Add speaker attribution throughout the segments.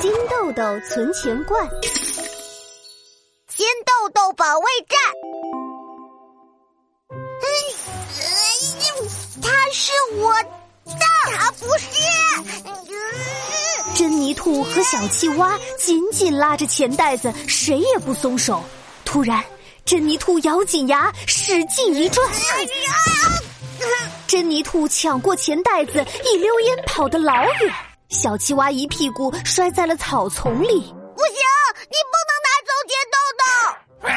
Speaker 1: 金豆豆存钱罐，
Speaker 2: 金豆豆保卫战。他是我的，他不是。
Speaker 1: 珍妮兔和小青蛙紧紧拉着钱袋子，谁也不松手。突然，珍妮兔咬紧牙，使劲一转。珍妮兔抢过钱袋子，一溜烟跑得老远。小青蛙一屁股摔在了草丛里。
Speaker 2: 不行，你不能拿走金豆豆！
Speaker 3: 啊，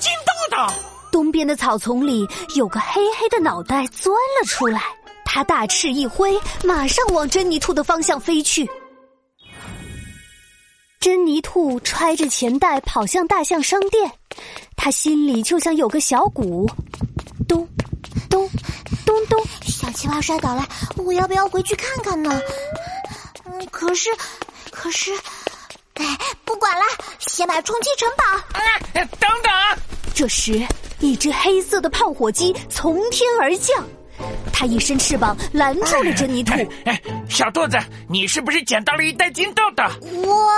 Speaker 3: 金豆豆！
Speaker 1: 东边的草丛里有个黑黑的脑袋钻了出来，它大翅一挥，马上往珍妮兔的方向飞去。珍妮兔揣着钱袋跑向大象商店，他心里就像有个小鼓，咚，咚，咚咚。
Speaker 2: 小青蛙摔倒了，我要不要回去看看呢？嗯，可是，可是，哎，不管了，先买充气城堡。
Speaker 3: 哎，等等！
Speaker 1: 这时，一只黑色的胖火鸡从天而降。它一伸翅膀拦住了珍妮兔。
Speaker 3: 哎，小兔子，你是不是捡到了一袋金豆豆？
Speaker 2: 我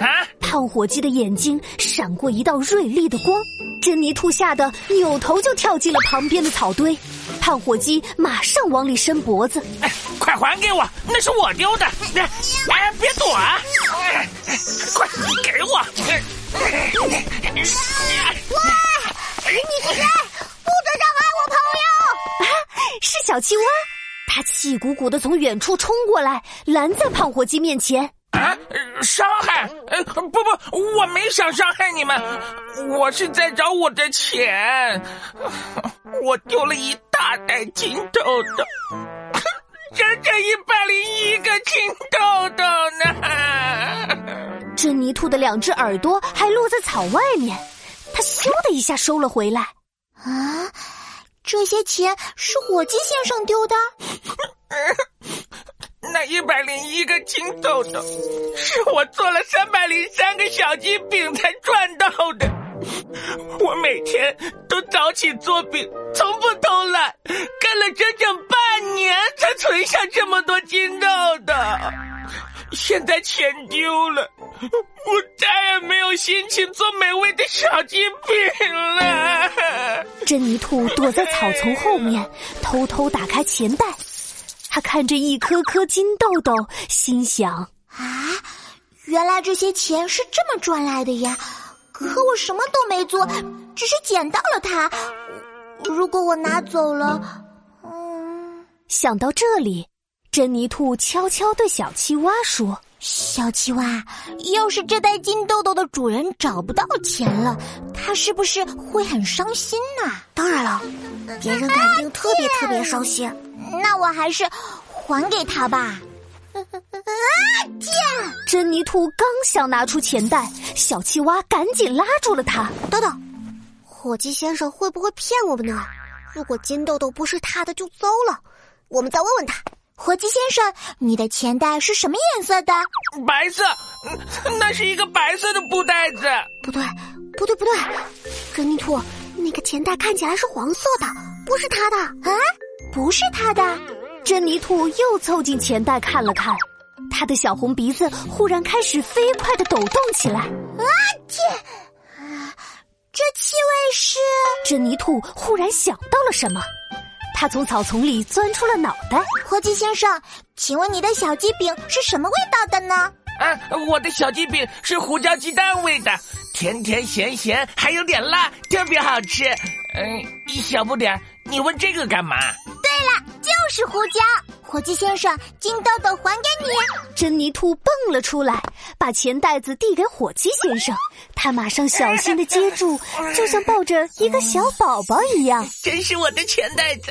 Speaker 3: 啊！
Speaker 1: 胖火鸡的眼睛闪过一道锐利的光，珍妮兔吓得扭头就跳进了旁边的草堆。胖火鸡马上往里伸脖子，
Speaker 3: 哎，快还给我，那是我丢的！哎，别躲啊！快给我！
Speaker 2: 喂，你是谁？不准伤害我朋友！
Speaker 1: 啊是小青蛙，它气鼓鼓的从远处冲过来，拦在胖火鸡面前。
Speaker 3: 啊，伤害？呃，不不，我没想伤害你们，我是在找我的钱。我丢了一大袋金豆豆，整整一百零一个金豆豆
Speaker 1: 呢。这泥兔的两只耳朵还落在草外面，它咻的一下收了回来。
Speaker 2: 啊，这些钱是火鸡先生丢的。
Speaker 3: 那一百零一个金豆豆，是我做了三百零三个小鸡饼才赚到的。我每天都早起做饼，从不偷懒，干了整整半年才存下这么多金豆豆。现在钱丢了，我再也没有心情做美味的小鸡饼了。
Speaker 1: 珍妮兔躲在草丛后面，偷偷打开钱袋。他看着一颗颗金豆豆，心想：
Speaker 2: 啊，原来这些钱是这么赚来的呀！可我什么都没做，只是捡到了它。如果我拿走了，嗯……
Speaker 1: 想到这里，珍妮兔悄悄对小青蛙说：“
Speaker 2: 小青蛙，要是这袋金豆豆的主人找不到钱了，他是不是会很伤心呢？”
Speaker 4: 当然了，别人肯定特别特别伤心。
Speaker 2: 那我还是还给他吧。啊！天！
Speaker 1: 珍妮兔刚想拿出钱袋，小青蛙赶紧拉住了他。
Speaker 4: 等等，火鸡先生会不会骗我们呢？如果金豆豆不是他的，就糟了。我们再问问他。
Speaker 2: 火鸡先生，你的钱袋是什么颜色的？
Speaker 3: 白色。那是一个白色的布袋子。
Speaker 4: 不对，不对，不对。珍妮兔，那个钱袋看起来是黄色的，不是他的。
Speaker 2: 啊？不是他的，
Speaker 1: 珍妮兔又凑近钱袋看了看，他的小红鼻子忽然开始飞快的抖动起来。啊
Speaker 2: 天！这气味是……
Speaker 1: 珍妮兔忽然想到了什么，他从草丛里钻出了脑袋。
Speaker 2: 火鸡先生，请问你的小鸡饼是什么味道的呢？
Speaker 3: 啊，我的小鸡饼是胡椒鸡蛋味的，甜甜咸咸，还有点辣，特别好吃。嗯，小不点你问这个干嘛？
Speaker 2: 对了，就是胡椒。火鸡先生，金豆豆还给你。
Speaker 1: 珍妮兔蹦了出来，把钱袋子递给火鸡先生。他马上小心的接住，就像抱着一个小宝宝一样。
Speaker 3: 真是我的钱袋子，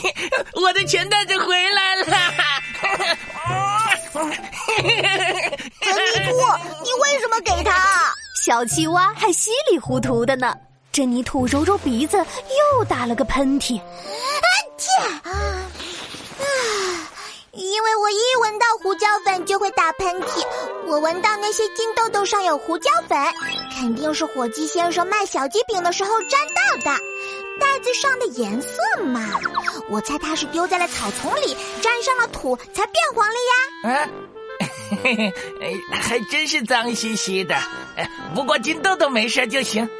Speaker 3: 我的钱袋子回来了。
Speaker 2: 珍妮兔，你为什么给他？
Speaker 1: 小青蛙还稀里糊涂的呢。珍妮兔揉揉鼻子，又打了个喷嚏。
Speaker 2: 啊天啊！因为我一闻到胡椒粉就会打喷嚏。我闻到那些金豆豆上有胡椒粉，肯定是火鸡先生卖小鸡饼的时候沾到的。袋子上的颜色嘛，我猜他是丢在了草丛里，沾上了土才变黄了呀。
Speaker 3: 嘿嘿，哎，还真是脏兮兮的。哎，不过金豆豆没事就行。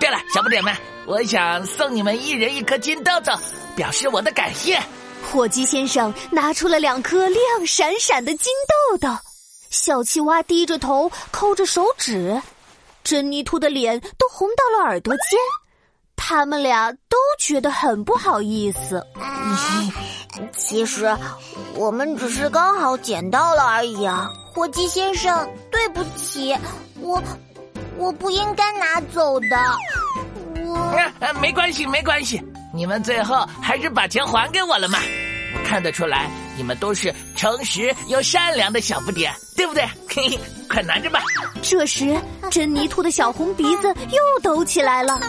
Speaker 3: 对了，小不点们，我想送你们一人一颗金豆豆，表示我的感谢。
Speaker 1: 火鸡先生拿出了两颗亮闪闪的金豆豆，小青蛙低着头抠着手指，珍妮兔的脸都红到了耳朵尖，他们俩都觉得很不好意思。
Speaker 2: 其实我们只是刚好捡到了而已啊，火鸡先生，对不起，我我不应该拿走的。
Speaker 3: 我没关系，没关系，你们最后还是把钱还给我了嘛。我看得出来，你们都是诚实又善良的小不点，对不对？嘿嘿，快拿着吧。
Speaker 1: 这时，珍妮兔的小红鼻子 又抖起来了。啊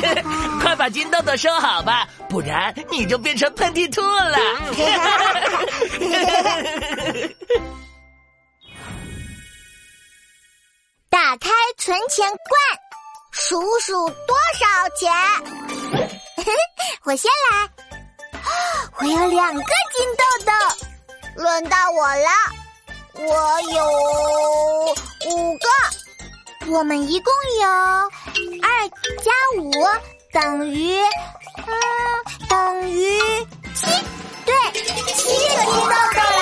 Speaker 2: 天！
Speaker 3: 快把金豆豆收好吧，不然你就变成喷嚏兔了。
Speaker 2: 打开存钱罐，数数多少钱？我先来，我有两个金豆豆，轮到我了，我有五个，我们一共有二加五等于，嗯，等于七，对，七个金豆豆。